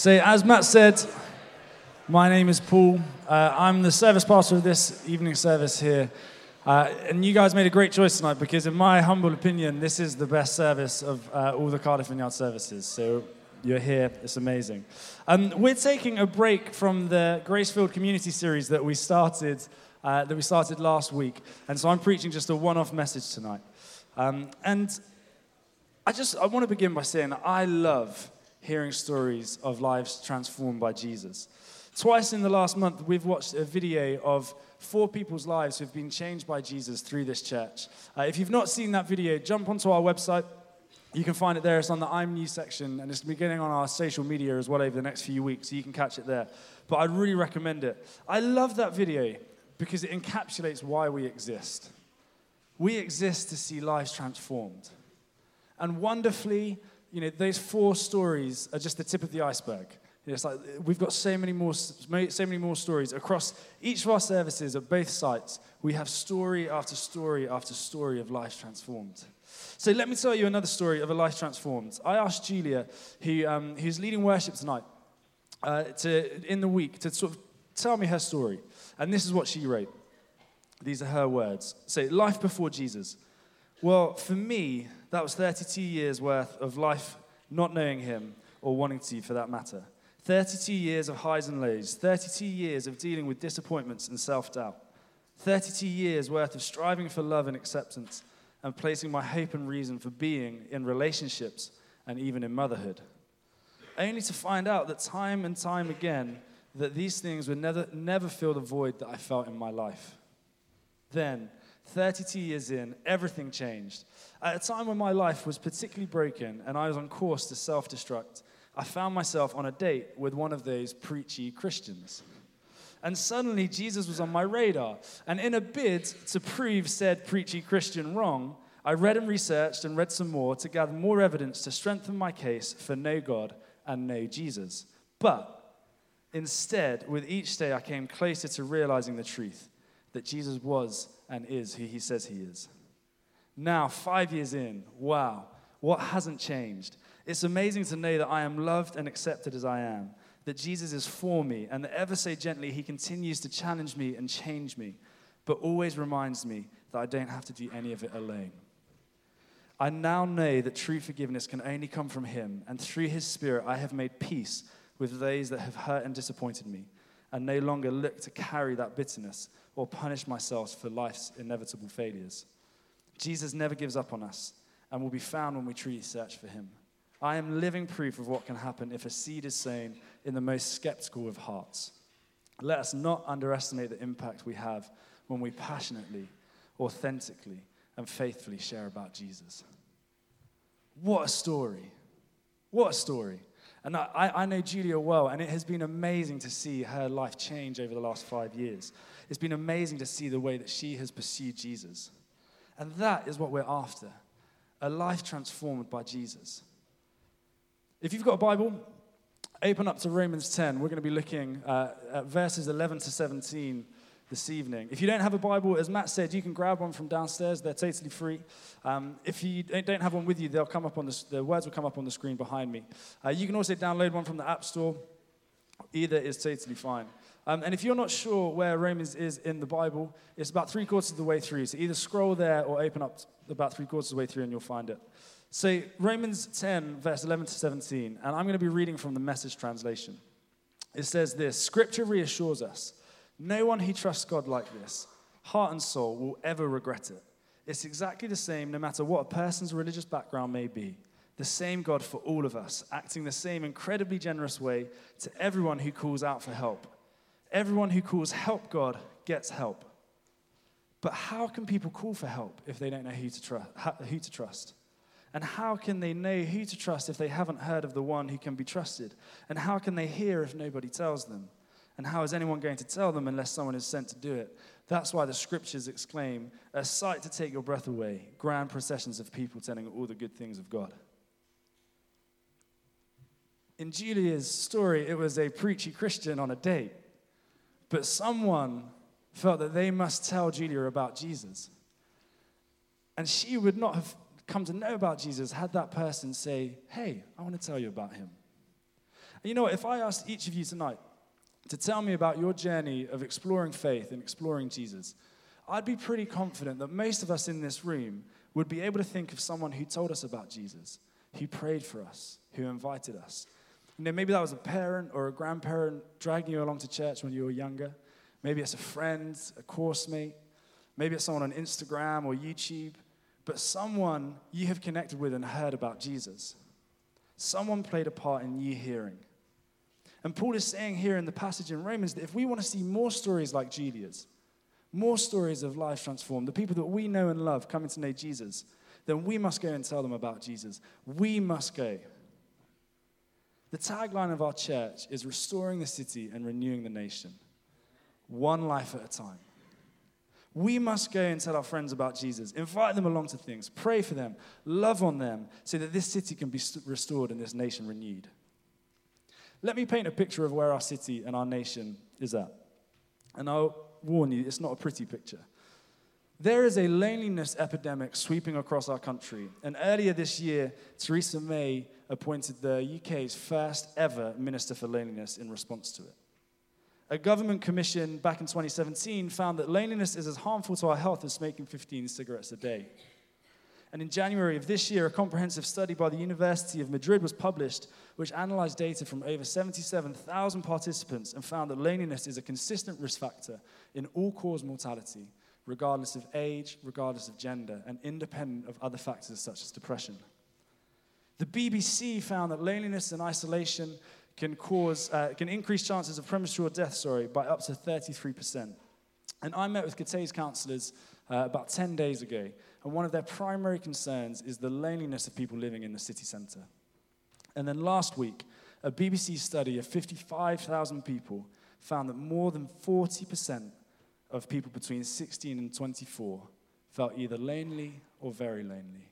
So, as Matt said, my name is Paul. Uh, I'm the service pastor of this evening service here. Uh, and you guys made a great choice tonight because, in my humble opinion, this is the best service of uh, all the Cardiff Vineyard services. So, you're here. It's amazing. Um, we're taking a break from the Grace Filled Community Series that we started uh, that we started last week, and so I'm preaching just a one-off message tonight. Um, and I just I want to begin by saying I love hearing stories of lives transformed by Jesus. Twice in the last month, we've watched a video of four people's lives who've been changed by Jesus through this church. Uh, if you've not seen that video, jump onto our website. You can find it there. It's on the I'm New section, and it's beginning on our social media as well over the next few weeks, so you can catch it there. But I'd really recommend it. I love that video because it encapsulates why we exist. We exist to see lives transformed. And wonderfully, you know, those four stories are just the tip of the iceberg. It's like we've got so many more, so many more stories across each of our services at both sites. We have story after story after story of life transformed. So let me tell you another story of a life transformed. I asked Julia, who, um, who's leading worship tonight, uh, to, in the week, to sort of tell me her story. And this is what she wrote. These are her words. Say, life before Jesus. Well, for me, that was 32 years worth of life not knowing him or wanting to for that matter. 32 years of highs and lows, 32 years of dealing with disappointments and self doubt, 32 years worth of striving for love and acceptance and placing my hope and reason for being in relationships and even in motherhood. Only to find out that time and time again, that these things would never, never fill the void that I felt in my life. Then, 32 years in, everything changed. At a time when my life was particularly broken and I was on course to self destruct, I found myself on a date with one of those preachy Christians. And suddenly Jesus was on my radar. And in a bid to prove said preachy Christian wrong, I read and researched and read some more to gather more evidence to strengthen my case for no God and no Jesus. But instead, with each day, I came closer to realizing the truth that Jesus was and is who he says he is. Now, five years in, wow, what hasn't changed? It's amazing to know that I am loved and accepted as I am, that Jesus is for me, and that ever so gently he continues to challenge me and change me, but always reminds me that I don't have to do any of it alone. I now know that true forgiveness can only come from him, and through his spirit, I have made peace with those that have hurt and disappointed me, and no longer look to carry that bitterness or punish myself for life's inevitable failures. Jesus never gives up on us and will be found when we truly search for him. I am living proof of what can happen if a seed is sown in the most skeptical of hearts. Let us not underestimate the impact we have when we passionately, authentically, and faithfully share about Jesus. What a story! What a story. And I, I know Julia well, and it has been amazing to see her life change over the last five years. It's been amazing to see the way that she has pursued Jesus. And that is what we're after a life transformed by Jesus. If you've got a Bible, open up to Romans 10. We're going to be looking uh, at verses 11 to 17 this evening. If you don't have a Bible, as Matt said, you can grab one from downstairs. They're totally free. Um, if you don't have one with you, they'll come up on the, the words will come up on the screen behind me. Uh, you can also download one from the App Store. Either is totally fine. Um, and if you're not sure where Romans is in the Bible, it's about three quarters of the way through. So either scroll there or open up about three quarters of the way through and you'll find it. So, Romans 10, verse 11 to 17, and I'm going to be reading from the message translation. It says this Scripture reassures us no one who trusts God like this, heart and soul, will ever regret it. It's exactly the same no matter what a person's religious background may be. The same God for all of us, acting the same incredibly generous way to everyone who calls out for help. Everyone who calls help God gets help. But how can people call for help if they don't know who to, tr- who to trust? And how can they know who to trust if they haven't heard of the one who can be trusted? And how can they hear if nobody tells them? And how is anyone going to tell them unless someone is sent to do it? That's why the scriptures exclaim, a sight to take your breath away, grand processions of people telling all the good things of God. In Julia's story, it was a preachy Christian on a date. But someone felt that they must tell Julia about Jesus. And she would not have come to know about Jesus had that person say, Hey, I want to tell you about him. And you know what? If I asked each of you tonight to tell me about your journey of exploring faith and exploring Jesus, I'd be pretty confident that most of us in this room would be able to think of someone who told us about Jesus, who prayed for us, who invited us. You know, maybe that was a parent or a grandparent dragging you along to church when you were younger. Maybe it's a friend, a course mate. Maybe it's someone on Instagram or YouTube. But someone you have connected with and heard about Jesus. Someone played a part in you hearing. And Paul is saying here in the passage in Romans that if we want to see more stories like Julia's, more stories of life transformed, the people that we know and love coming to know Jesus, then we must go and tell them about Jesus. We must go. The tagline of our church is restoring the city and renewing the nation, one life at a time. We must go and tell our friends about Jesus, invite them along to things, pray for them, love on them, so that this city can be restored and this nation renewed. Let me paint a picture of where our city and our nation is at. And I'll warn you, it's not a pretty picture. There is a loneliness epidemic sweeping across our country. And earlier this year, Theresa May appointed the UK's first ever Minister for Loneliness in response to it. A government commission back in 2017 found that loneliness is as harmful to our health as smoking 15 cigarettes a day. And in January of this year, a comprehensive study by the University of Madrid was published, which analyzed data from over 77,000 participants and found that loneliness is a consistent risk factor in all cause mortality, regardless of age, regardless of gender, and independent of other factors such as depression. The BBC found that loneliness and isolation can cause, uh, can increase chances of premature death, sorry, by up to 33%. And I met with Cathays counselors uh, about 10 days ago, and one of their primary concerns is the loneliness of people living in the city centre. And then last week, a BBC study of 55,000 people found that more than 40% of people between 16 and 24 felt either lonely or very lonely,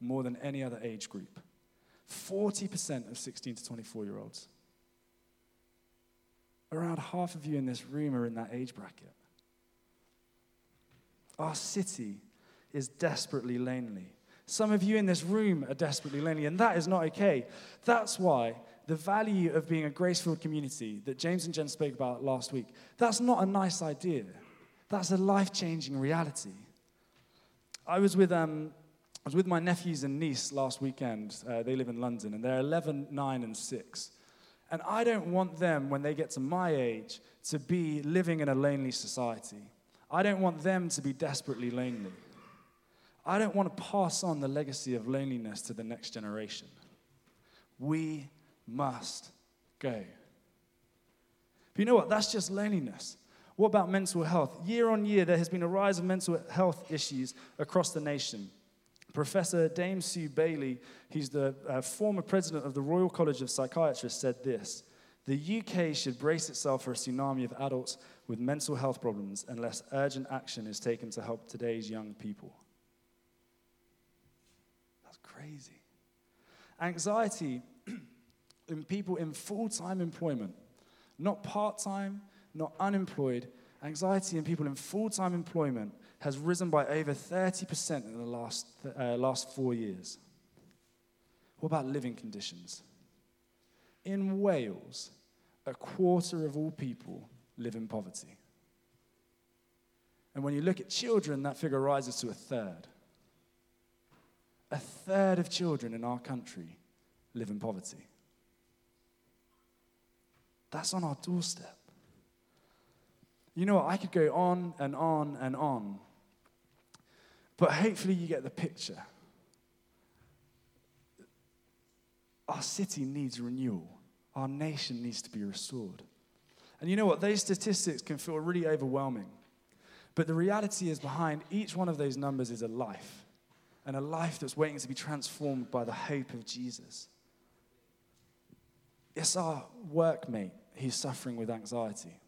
more than any other age group. 40% of 16 to 24 year olds. Around half of you in this room are in that age bracket. Our city is desperately lonely. Some of you in this room are desperately lonely, and that is not okay. That's why the value of being a grace filled community that James and Jen spoke about last week, that's not a nice idea. That's a life changing reality. I was with, um, I was with my nephews and niece last weekend. Uh, they live in London, and they're 11, 9, and 6. And I don't want them, when they get to my age, to be living in a lonely society. I don't want them to be desperately lonely. I don't want to pass on the legacy of loneliness to the next generation. We must go. But you know what? That's just loneliness. What about mental health? Year on year, there has been a rise of mental health issues across the nation. Professor Dame Sue Bailey, who's the uh, former president of the Royal College of Psychiatrists, said this The UK should brace itself for a tsunami of adults with mental health problems unless urgent action is taken to help today's young people crazy. Anxiety in people in full time employment, not part time, not unemployed. Anxiety in people in full time employment has risen by over 30% in the last, uh, last four years. What about living conditions? In Wales, a quarter of all people live in poverty. And when you look at children, that figure rises to a third. A third of children in our country live in poverty. That's on our doorstep. You know what? I could go on and on and on. But hopefully, you get the picture. Our city needs renewal, our nation needs to be restored. And you know what? Those statistics can feel really overwhelming. But the reality is, behind each one of those numbers is a life and a life that's waiting to be transformed by the hope of Jesus. It's our workmate who's suffering with anxiety.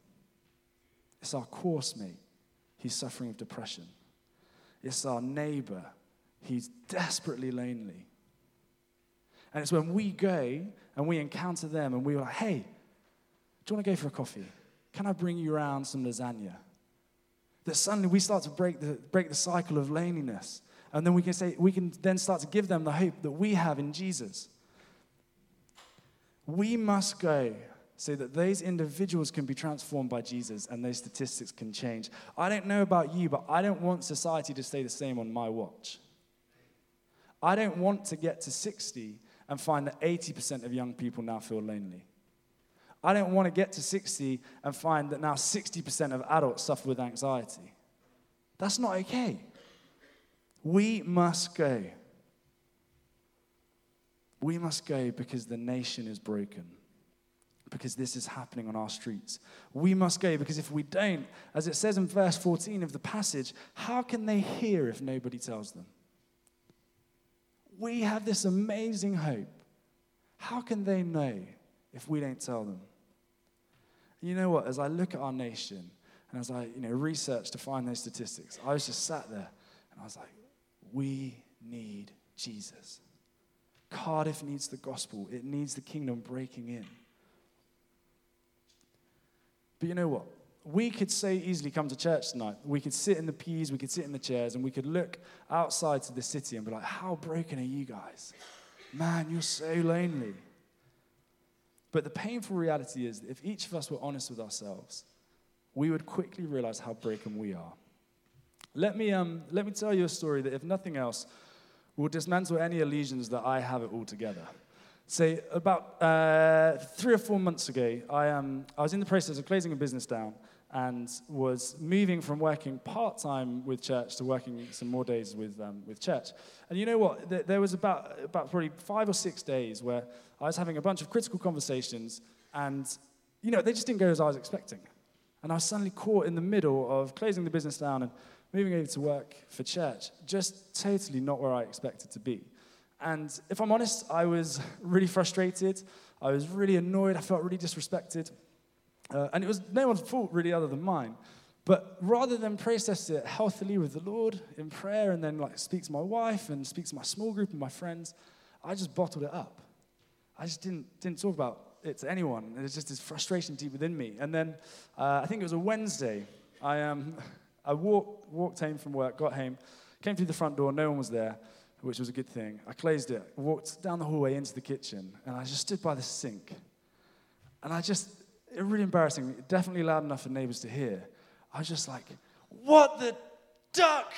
It's our course mate who's suffering with depression. It's our neighbor who's desperately lonely. And it's when we go and we encounter them and we're like, hey, do you want to go for a coffee? Can I bring you around some lasagna? That suddenly we start to break the, break the cycle of loneliness and then we can say, we can then start to give them the hope that we have in Jesus. We must go so that those individuals can be transformed by Jesus and those statistics can change. I don't know about you, but I don't want society to stay the same on my watch. I don't want to get to 60 and find that 80% of young people now feel lonely. I don't want to get to 60 and find that now 60% of adults suffer with anxiety. That's not okay. We must go. We must go because the nation is broken, because this is happening on our streets. We must go because if we don't, as it says in verse 14 of the passage, how can they hear if nobody tells them? We have this amazing hope. How can they know if we don't tell them? you know what? As I look at our nation and as I you know, research to find those statistics, I was just sat there and I was like, we need Jesus. Cardiff needs the gospel, it needs the kingdom breaking in. But you know what? We could so easily come to church tonight. We could sit in the pews, we could sit in the chairs, and we could look outside to the city and be like, How broken are you guys? Man, you're so lonely. But the painful reality is that if each of us were honest with ourselves, we would quickly realize how broken we are. Let me, um, let me tell you a story that, if nothing else, will dismantle any illusions that I have it all together. Say, about uh, three or four months ago, I, um, I was in the process of closing a business down and was moving from working part time with church to working some more days with, um, with church. And you know what? There was about, about probably five or six days where I was having a bunch of critical conversations, and you know, they just didn't go as I was expecting. And I was suddenly caught in the middle of closing the business down and moving over to work for church, just totally not where I expected to be. And if I'm honest, I was really frustrated. I was really annoyed. I felt really disrespected. Uh, and it was no one's fault, really, other than mine. But rather than process it healthily with the Lord in prayer and then like speak to my wife and speak to my small group and my friends, I just bottled it up. I just didn't, didn't talk about it to anyone. It just this frustration deep within me. And then uh, I think it was a Wednesday. I, um, I walked, walked home from work, got home, came through the front door, no one was there, which was a good thing. I closed it, walked down the hallway into the kitchen, and I just stood by the sink. And I just, it really embarrassing, definitely loud enough for neighbors to hear. I was just like, what the duck?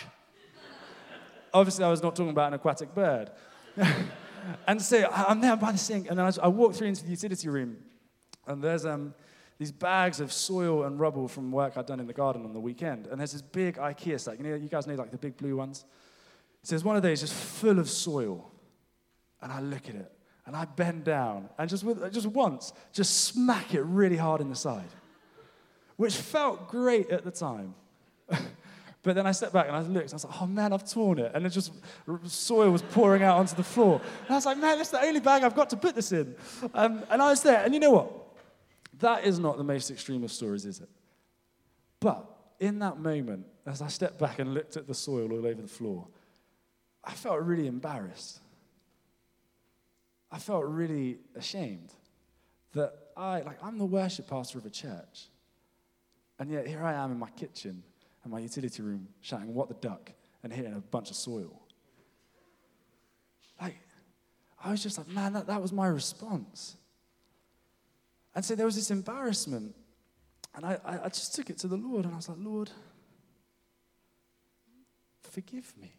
Obviously, I was not talking about an aquatic bird. and so I'm there by the sink, and then I, I walk through into the utility room, and there's um, these bags of soil and rubble from work I'd done in the garden on the weekend. And there's this big IKEA stack. You know, you guys know like the big blue ones. So there's one of those just full of soil, and I look at it, and I bend down, and just with, just once, just smack it really hard in the side, which felt great at the time. But then I stepped back and I looked and I was like, oh man, I've torn it. And it just, soil was pouring out onto the floor. And I was like, man, that's the only bag I've got to put this in. Um, and I was there. And you know what? That is not the most extreme of stories, is it? But in that moment, as I stepped back and looked at the soil all over the floor, I felt really embarrassed. I felt really ashamed that I, like, I'm the worship pastor of a church. And yet here I am in my kitchen and my utility room shouting, What the duck? and hitting a bunch of soil. Like, I was just like, Man, that, that was my response. And so there was this embarrassment. And I, I, just took it to the Lord and I was like, Lord, forgive me.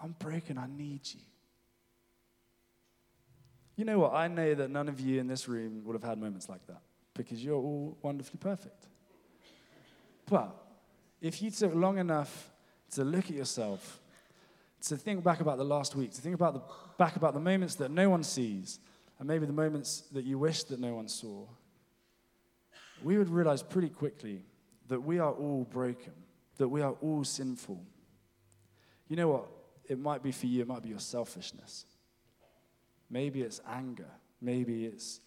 I'm broken. I need you. You know what? I know that none of you in this room would have had moments like that because you're all wonderfully perfect. But if you took long enough to look at yourself, to think back about the last week, to think about the, back about the moments that no one sees, and maybe the moments that you wish that no one saw, we would realize pretty quickly that we are all broken, that we are all sinful. You know what? It might be for you, it might be your selfishness. Maybe it's anger. Maybe it's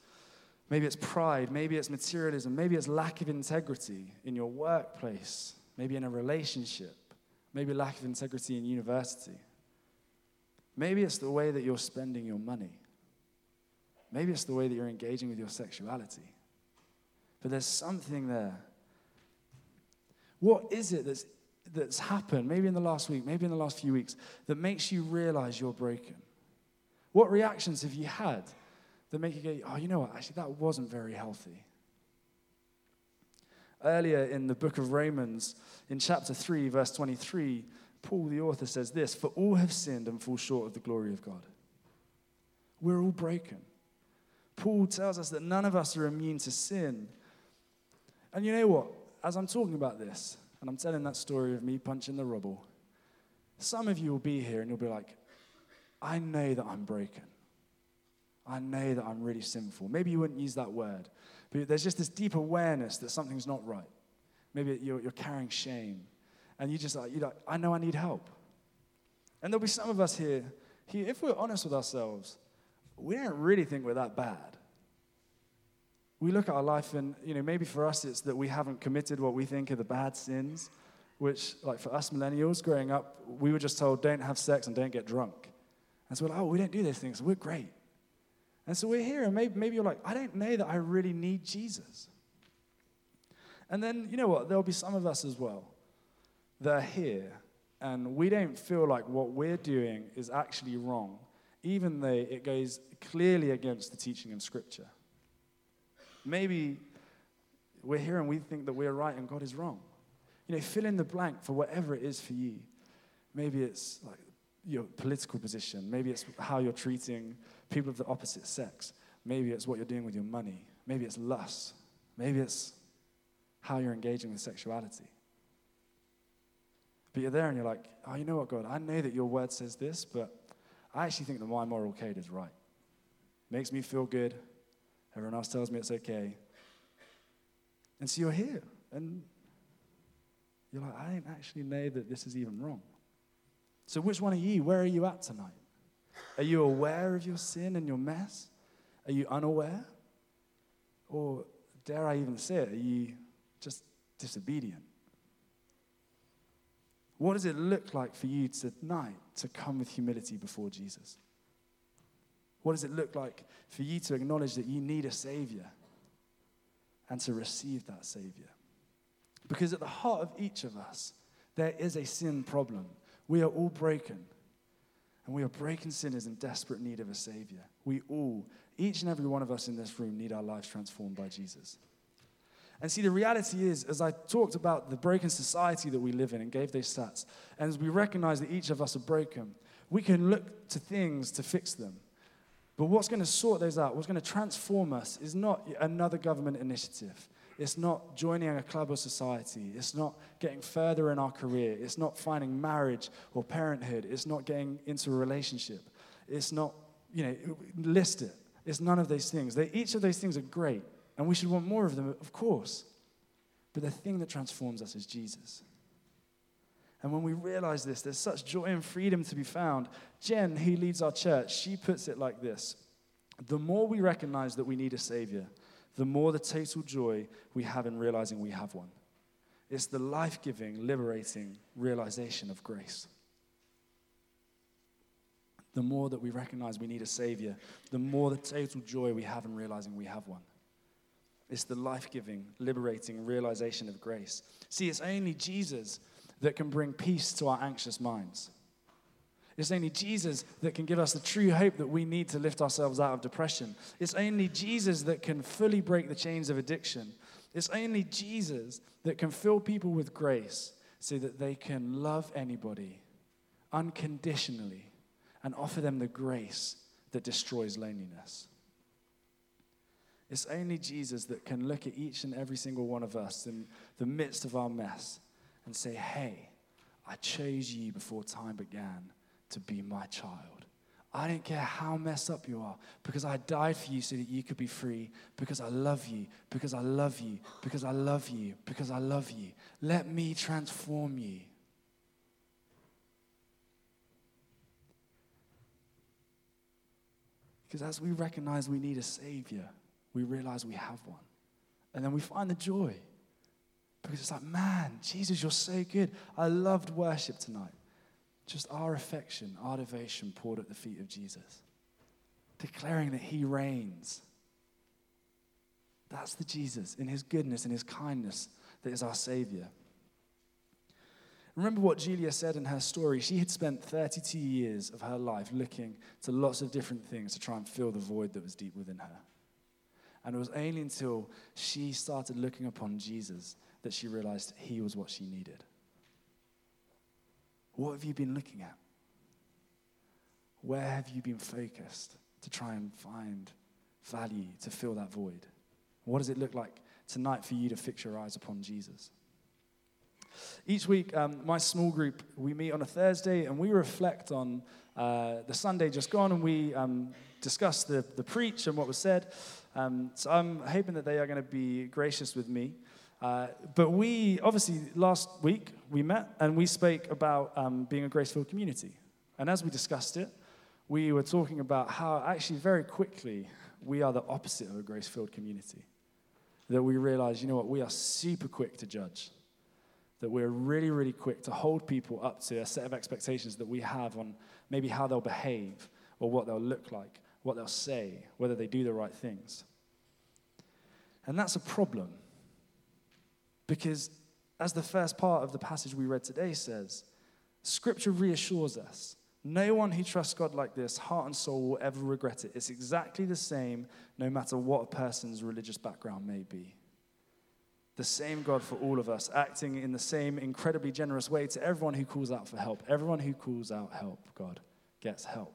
maybe it's pride, maybe it's materialism, maybe it's lack of integrity in your workplace, maybe in a relationship, maybe lack of integrity in university. Maybe it's the way that you're spending your money. Maybe it's the way that you're engaging with your sexuality. But there's something there. What is it that's, that's happened, maybe in the last week, maybe in the last few weeks, that makes you realize you're broken? What reactions have you had that make you go, oh, you know what? Actually, that wasn't very healthy. Earlier in the book of Romans, in chapter 3, verse 23, Paul, the author, says this For all have sinned and fall short of the glory of God. We're all broken. Paul tells us that none of us are immune to sin. And you know what? As I'm talking about this, and I'm telling that story of me punching the rubble, some of you will be here and you'll be like, I know that I'm broken. I know that I'm really sinful. Maybe you wouldn't use that word, but there's just this deep awareness that something's not right. Maybe you're, you're carrying shame, and you just like, you're like, I know I need help. And there'll be some of us here, here, if we're honest with ourselves, we don't really think we're that bad. We look at our life, and you know, maybe for us it's that we haven't committed what we think are the bad sins, which, like for us millennials growing up, we were just told don't have sex and don't get drunk. And so we're like, oh, we don't do those things. We're great. And so we're here, and maybe, maybe you're like, I don't know that I really need Jesus. And then, you know what? There'll be some of us as well that are here, and we don't feel like what we're doing is actually wrong, even though it goes clearly against the teaching in Scripture. Maybe we're here and we think that we're right and God is wrong. You know, fill in the blank for whatever it is for you. Maybe it's like your political position. Maybe it's how you're treating people of the opposite sex. Maybe it's what you're doing with your money. Maybe it's lust. Maybe it's how you're engaging with sexuality. But you're there and you're like, oh, you know what, God? I know that your word says this, but I actually think that my moral code is right. Makes me feel good. Everyone else tells me it's okay. And so you're here. And you're like, I don't actually know that this is even wrong. So, which one are you? Where are you at tonight? Are you aware of your sin and your mess? Are you unaware? Or, dare I even say it, are you just disobedient? What does it look like for you tonight to come with humility before Jesus? What does it look like for you to acknowledge that you need a Savior and to receive that Savior? Because at the heart of each of us, there is a sin problem. We are all broken. And we are broken sinners in desperate need of a Savior. We all, each and every one of us in this room, need our lives transformed by Jesus. And see, the reality is, as I talked about the broken society that we live in and gave those stats, and as we recognize that each of us are broken, we can look to things to fix them. But what's going to sort those out, what's going to transform us, is not another government initiative. It's not joining a club or society. It's not getting further in our career. It's not finding marriage or parenthood. It's not getting into a relationship. It's not, you know, list it. It's none of those things. They, each of those things are great, and we should want more of them, of course. But the thing that transforms us is Jesus. And when we realize this, there's such joy and freedom to be found. Jen, who leads our church, she puts it like this The more we recognize that we need a Savior, the more the total joy we have in realizing we have one. It's the life giving, liberating realization of grace. The more that we recognize we need a Savior, the more the total joy we have in realizing we have one. It's the life giving, liberating realization of grace. See, it's only Jesus that can bring peace to our anxious minds. It's only Jesus that can give us the true hope that we need to lift ourselves out of depression. It's only Jesus that can fully break the chains of addiction. It's only Jesus that can fill people with grace so that they can love anybody unconditionally and offer them the grace that destroys loneliness. It's only Jesus that can look at each and every single one of us in the midst of our mess and say, Hey, I chose you before time began to be my child. I don't care how messed up you are because I died for you so that you could be free because I love you, because I love you, because I love you, because I love you. Let me transform you. Because as we recognize we need a Savior, we realize we have one. And then we find the joy. Because it's like, man, Jesus, you're so good. I loved worship tonight. Just our affection, our devotion poured at the feet of Jesus, declaring that he reigns. That's the Jesus in his goodness and his kindness that is our Savior. Remember what Julia said in her story? She had spent 32 years of her life looking to lots of different things to try and fill the void that was deep within her. And it was only until she started looking upon Jesus that she realized he was what she needed. What have you been looking at? Where have you been focused to try and find value to fill that void? What does it look like tonight for you to fix your eyes upon Jesus? Each week, um, my small group, we meet on a Thursday and we reflect on uh, the Sunday just gone and we um, discuss the, the preach and what was said. Um, so I'm hoping that they are going to be gracious with me. Uh, but we, obviously, last week we met and we spoke about um, being a grace filled community. And as we discussed it, we were talking about how actually very quickly we are the opposite of a grace filled community. That we realize, you know what, we are super quick to judge that we're really, really quick to hold people up to a set of expectations that we have on maybe how they'll behave or what they'll look like, what they'll say, whether they do the right things. And that's a problem because, as the first part of the passage we read today says, Scripture reassures us no one who trusts God like this, heart and soul, will ever regret it. It's exactly the same no matter what a person's religious background may be the same God for all of us, acting in the same incredibly generous way to everyone who calls out for help. Everyone who calls out help, God, gets help.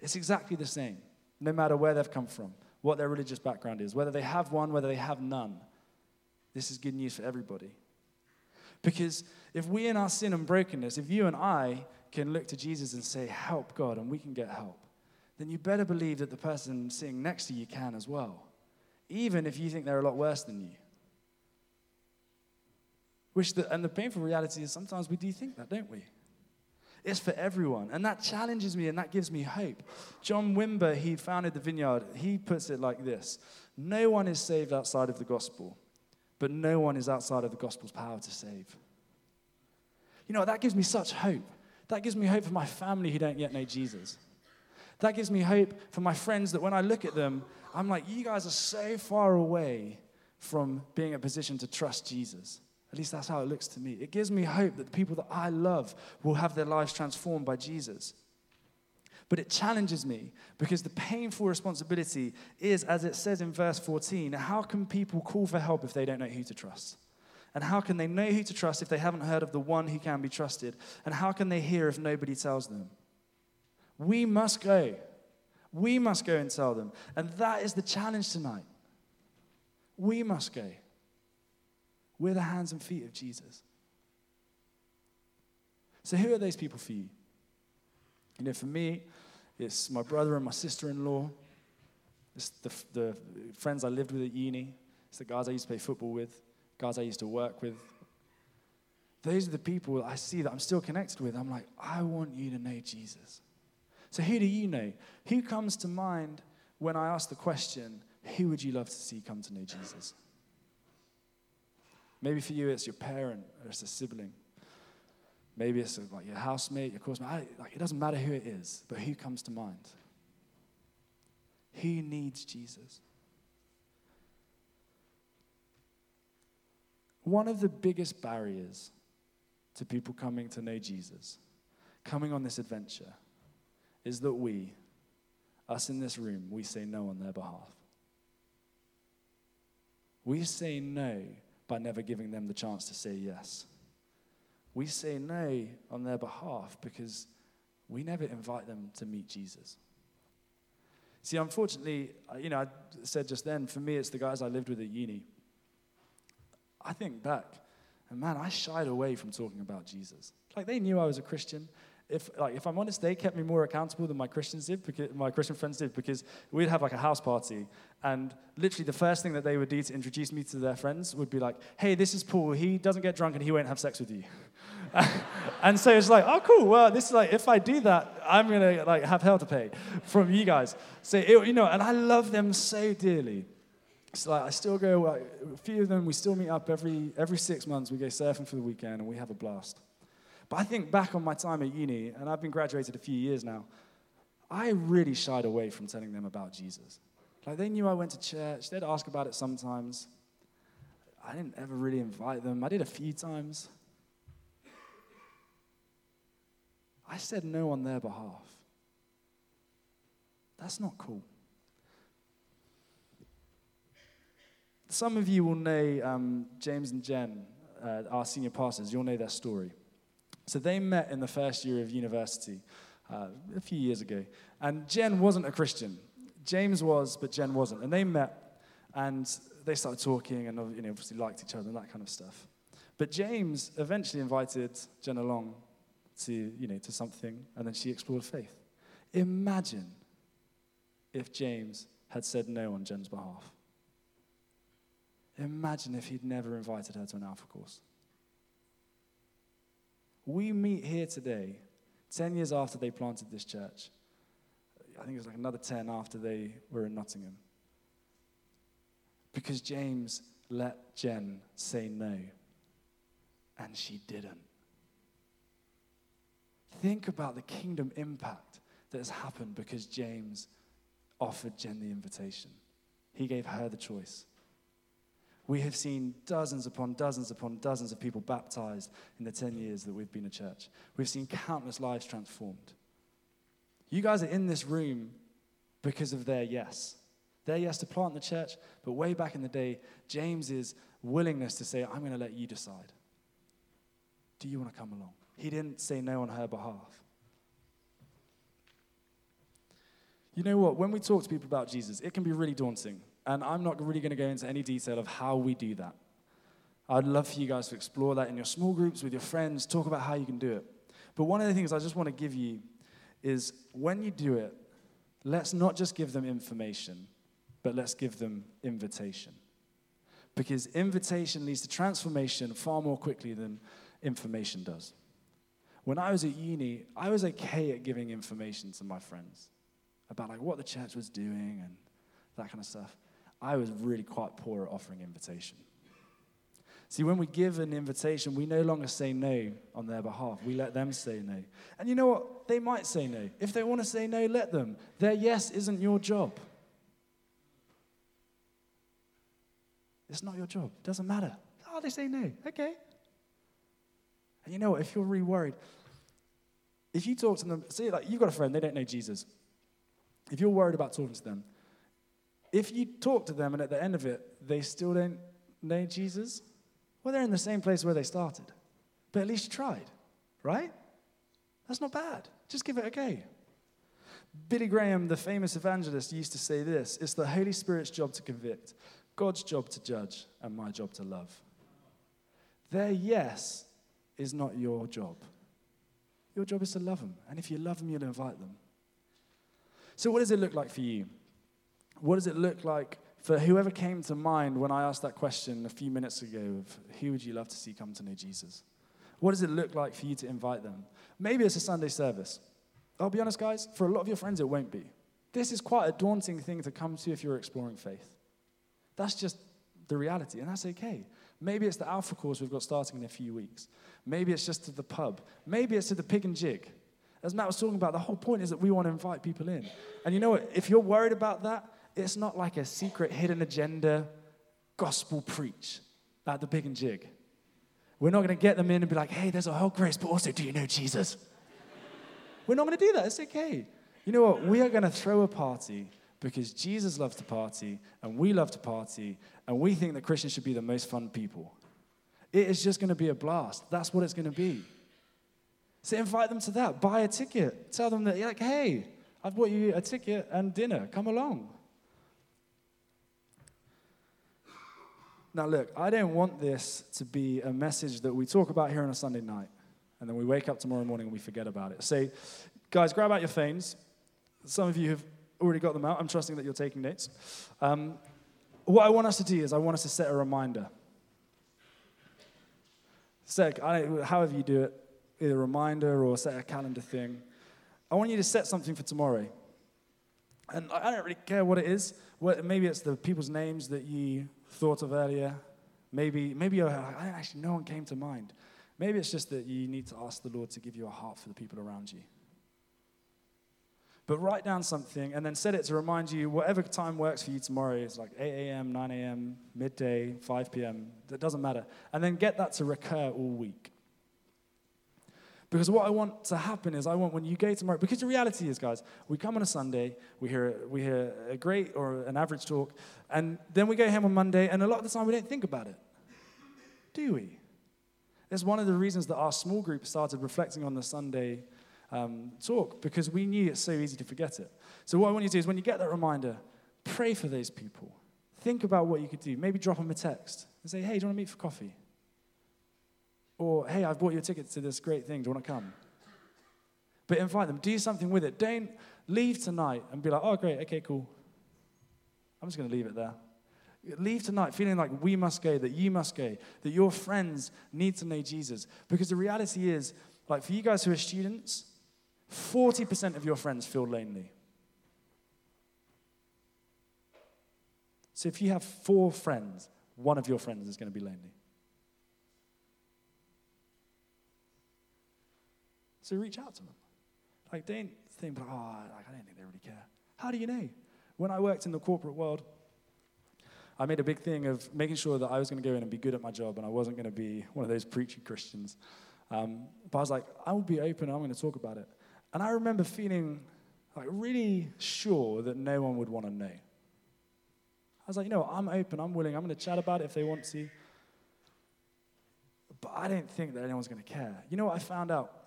It's exactly the same, no matter where they've come from, what their religious background is, whether they have one, whether they have none. This is good news for everybody. Because if we, in our sin and brokenness, if you and I can look to Jesus and say, Help, God, and we can get help, then you better believe that the person sitting next to you can as well, even if you think they're a lot worse than you. Which the, and the painful reality is sometimes we do think that, don't we? It's for everyone. And that challenges me and that gives me hope. John Wimber, he founded the Vineyard, he puts it like this No one is saved outside of the gospel, but no one is outside of the gospel's power to save. You know, that gives me such hope. That gives me hope for my family who don't yet know Jesus. That gives me hope for my friends that when I look at them, I'm like, you guys are so far away from being in a position to trust Jesus. At least that's how it looks to me. It gives me hope that the people that I love will have their lives transformed by Jesus. But it challenges me because the painful responsibility is, as it says in verse 14, how can people call for help if they don't know who to trust? And how can they know who to trust if they haven't heard of the one who can be trusted? And how can they hear if nobody tells them? We must go. We must go and tell them. And that is the challenge tonight. We must go. We're the hands and feet of Jesus. So, who are those people for you? You know, for me, it's my brother and my sister in law. It's the, the friends I lived with at uni. It's the guys I used to play football with, guys I used to work with. Those are the people I see that I'm still connected with. I'm like, I want you to know Jesus. So, who do you know? Who comes to mind when I ask the question, who would you love to see come to know Jesus? Maybe for you, it's your parent or it's a sibling. Maybe it's like your housemate, your course mate. Like, it doesn't matter who it is, but who comes to mind? Who needs Jesus? One of the biggest barriers to people coming to know Jesus, coming on this adventure, is that we, us in this room, we say no on their behalf. We say no by never giving them the chance to say yes. We say no on their behalf because we never invite them to meet Jesus. See, unfortunately, you know, I said just then, for me, it's the guys I lived with at uni. I think back, and man, I shied away from talking about Jesus. Like, they knew I was a Christian if like if I'm honest, they kept me more accountable than my Christians did, because my Christian friends did, because we'd have like a house party, and literally the first thing that they would do to introduce me to their friends would be like, "Hey, this is Paul. He doesn't get drunk and he won't have sex with you." and so it's like, "Oh, cool. Well, this is like if I do that, I'm gonna like have hell to pay from you guys." So it, you know, and I love them so dearly. So like, I still go. Like, a few of them, we still meet up every every six months. We go surfing for the weekend and we have a blast. But I think back on my time at uni, and I've been graduated a few years now, I really shied away from telling them about Jesus. Like they knew I went to church, they'd ask about it sometimes. I didn't ever really invite them. I did a few times. I said no on their behalf. That's not cool. Some of you will know um, James and Jen, uh, our senior pastors. You'll know their story. So they met in the first year of university uh, a few years ago. And Jen wasn't a Christian. James was, but Jen wasn't. And they met and they started talking and you know, obviously liked each other and that kind of stuff. But James eventually invited Jen along to, you know, to something, and then she explored faith. Imagine if James had said no on Jen's behalf. Imagine if he'd never invited her to an Alpha course. We meet here today, 10 years after they planted this church. I think it was like another 10 after they were in Nottingham. Because James let Jen say no, and she didn't. Think about the kingdom impact that has happened because James offered Jen the invitation. He gave her the choice. We have seen dozens upon dozens upon dozens of people baptized in the 10 years that we've been a church. We've seen countless lives transformed. You guys are in this room because of their yes. Their yes to plant the church, but way back in the day, James's willingness to say, I'm going to let you decide. Do you want to come along? He didn't say no on her behalf. You know what? When we talk to people about Jesus, it can be really daunting. And I'm not really going to go into any detail of how we do that. I'd love for you guys to explore that in your small groups with your friends, talk about how you can do it. But one of the things I just want to give you is when you do it, let's not just give them information, but let's give them invitation. Because invitation leads to transformation far more quickly than information does. When I was at uni, I was okay at giving information to my friends about like what the church was doing and that kind of stuff. I was really quite poor at offering invitation. See, when we give an invitation, we no longer say no on their behalf. We let them say no. And you know what? They might say no. If they want to say no, let them. Their yes isn't your job. It's not your job. It doesn't matter. Oh, they say no. Okay. And you know what? If you're really worried, if you talk to them, see, like you've got a friend, they don't know Jesus. If you're worried about talking to them, if you talk to them and at the end of it, they still don't know Jesus, well, they're in the same place where they started. But at least you tried, right? That's not bad. Just give it a go. Billy Graham, the famous evangelist, used to say this It's the Holy Spirit's job to convict, God's job to judge, and my job to love. Their yes is not your job. Your job is to love them. And if you love them, you'll invite them. So, what does it look like for you? What does it look like for whoever came to mind when I asked that question a few minutes ago of who would you love to see come to know Jesus? What does it look like for you to invite them? Maybe it's a Sunday service. I'll be honest, guys, for a lot of your friends, it won't be. This is quite a daunting thing to come to if you're exploring faith. That's just the reality, and that's okay. Maybe it's the Alpha course we've got starting in a few weeks. Maybe it's just to the pub. Maybe it's to the pig and jig. As Matt was talking about, the whole point is that we want to invite people in. And you know what? If you're worried about that, it's not like a secret hidden agenda gospel preach at the big and jig. We're not going to get them in and be like, hey, there's a whole grace, but also, do you know Jesus? We're not going to do that. It's okay. You know what? We are going to throw a party because Jesus loves to party and we love to party and we think that Christians should be the most fun people. It is just going to be a blast. That's what it's going to be. So invite them to that. Buy a ticket. Tell them that you're like, hey, I've bought you a ticket and dinner. Come along. Now, look, I don't want this to be a message that we talk about here on a Sunday night and then we wake up tomorrow morning and we forget about it. Say, guys, grab out your phones. Some of you have already got them out. I'm trusting that you're taking notes. Um, what I want us to do is I want us to set a reminder. Set, however you do it, either a reminder or set a calendar thing. I want you to set something for tomorrow. And I don't really care what it is. Maybe it's the people's names that you thought of earlier. Maybe, maybe I actually no one came to mind. Maybe it's just that you need to ask the Lord to give you a heart for the people around you. But write down something and then set it to remind you whatever time works for you tomorrow. It's like 8 a.m., 9 a.m., midday, 5 p.m. It doesn't matter. And then get that to recur all week. Because what I want to happen is I want when you go tomorrow, because the reality is, guys, we come on a Sunday, we hear, we hear a great or an average talk, and then we go home on Monday, and a lot of the time we don't think about it. Do we? That's one of the reasons that our small group started reflecting on the Sunday um, talk, because we knew it's so easy to forget it. So what I want you to do is when you get that reminder, pray for those people. Think about what you could do. Maybe drop them a text and say, hey, do you want to meet for coffee? Or, hey, I've bought you a ticket to this great thing. Do you want to come? But invite them. Do something with it. Don't leave tonight and be like, oh, great, okay, cool. I'm just going to leave it there. Leave tonight feeling like we must go, that you must go, that your friends need to know Jesus. Because the reality is, like for you guys who are students, 40% of your friends feel lonely. So if you have four friends, one of your friends is going to be lonely. So reach out to them. Like, don't think, oh, like, I don't think they really care. How do you know? When I worked in the corporate world, I made a big thing of making sure that I was going to go in and be good at my job and I wasn't going to be one of those preachy Christians. Um, but I was like, I will be open, I'm going to talk about it. And I remember feeling like really sure that no one would want to know. I was like, you know, I'm open, I'm willing, I'm going to chat about it if they want to. But I didn't think that anyone's going to care. You know what I found out?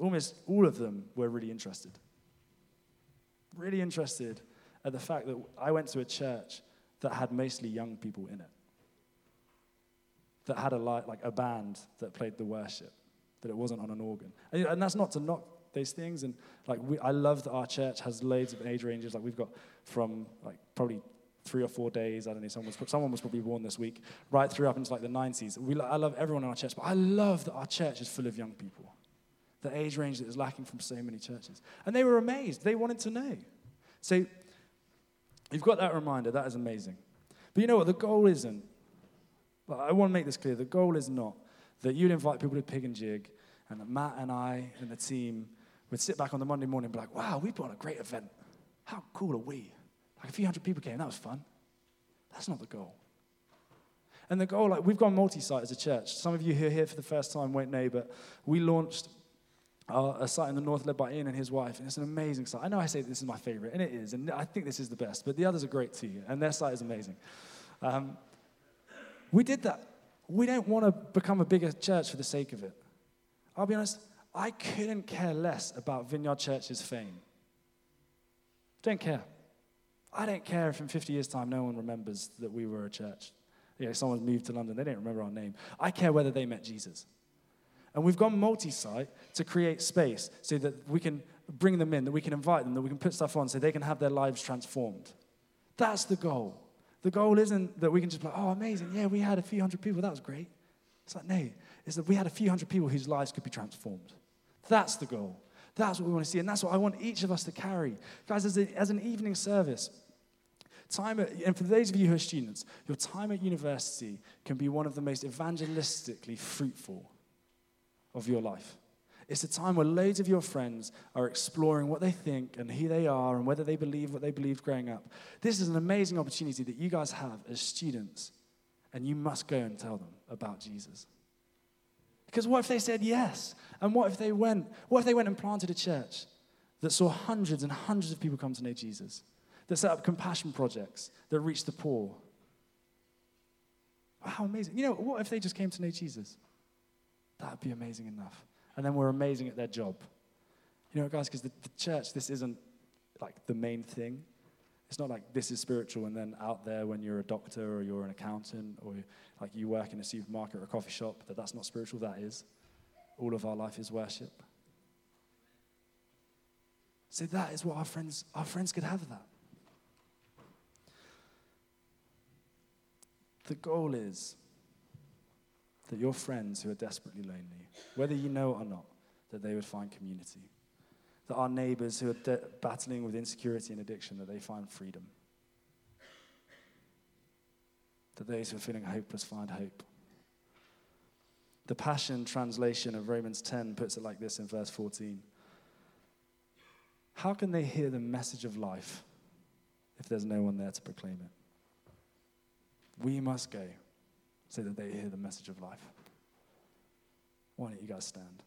Almost all of them were really interested. Really interested at the fact that I went to a church that had mostly young people in it, that had a light, like a band that played the worship, that it wasn't on an organ. And, and that's not to knock those things. And like we, I love that our church has loads of age ranges. Like we've got from like probably three or four days. I don't know. Someone was, someone was probably born this week, right through up into like the 90s. We, I love everyone in our church, but I love that our church is full of young people the age range that is lacking from so many churches. And they were amazed. They wanted to know. So you've got that reminder. That is amazing. But you know what? The goal isn't, I want to make this clear. The goal is not that you'd invite people to Pig and Jig and that Matt and I and the team would sit back on the Monday morning and be like, wow, we put on a great event. How cool are we? Like a few hundred people came. That was fun. That's not the goal. And the goal, like we've gone multi-site as a church. Some of you who are here for the first time won't know, but we launched a site in the north led by Ian and his wife, and it's an amazing site. I know I say this is my favorite, and it is, and I think this is the best, but the others are great too, and their site is amazing. Um, we did that. We don't want to become a bigger church for the sake of it. I'll be honest, I couldn't care less about Vineyard Church's fame. Don't care. I don't care if in 50 years' time no one remembers that we were a church. You know, someone's moved to London, they don't remember our name. I care whether they met Jesus. And we've gone multi site to create space so that we can bring them in, that we can invite them, that we can put stuff on so they can have their lives transformed. That's the goal. The goal isn't that we can just be like, oh, amazing, yeah, we had a few hundred people, that was great. It's like, no, it's that we had a few hundred people whose lives could be transformed. That's the goal. That's what we want to see, and that's what I want each of us to carry. Guys, as, a, as an evening service, time at, and for those of you who are students, your time at university can be one of the most evangelistically fruitful of your life. It's a time where loads of your friends are exploring what they think and who they are and whether they believe what they believed growing up. This is an amazing opportunity that you guys have as students, and you must go and tell them about Jesus. Because what if they said yes? And what if they went? What if they went and planted a church that saw hundreds and hundreds of people come to know Jesus? That set up compassion projects that reached the poor? How amazing. You know, what if they just came to know Jesus? That would be amazing enough. And then we're amazing at their job. You know, guys, because the, the church, this isn't like the main thing. It's not like this is spiritual and then out there when you're a doctor or you're an accountant or like you work in a supermarket or a coffee shop, that that's not spiritual, that is. All of our life is worship. So that is what our friends, our friends could have that. The goal is that your friends who are desperately lonely, whether you know or not, that they would find community. That our neighbors who are de- battling with insecurity and addiction, that they find freedom. That those who are feeling hopeless find hope. The Passion translation of Romans 10 puts it like this in verse 14 How can they hear the message of life if there's no one there to proclaim it? We must go so that they hear the message of life. Why don't you guys stand?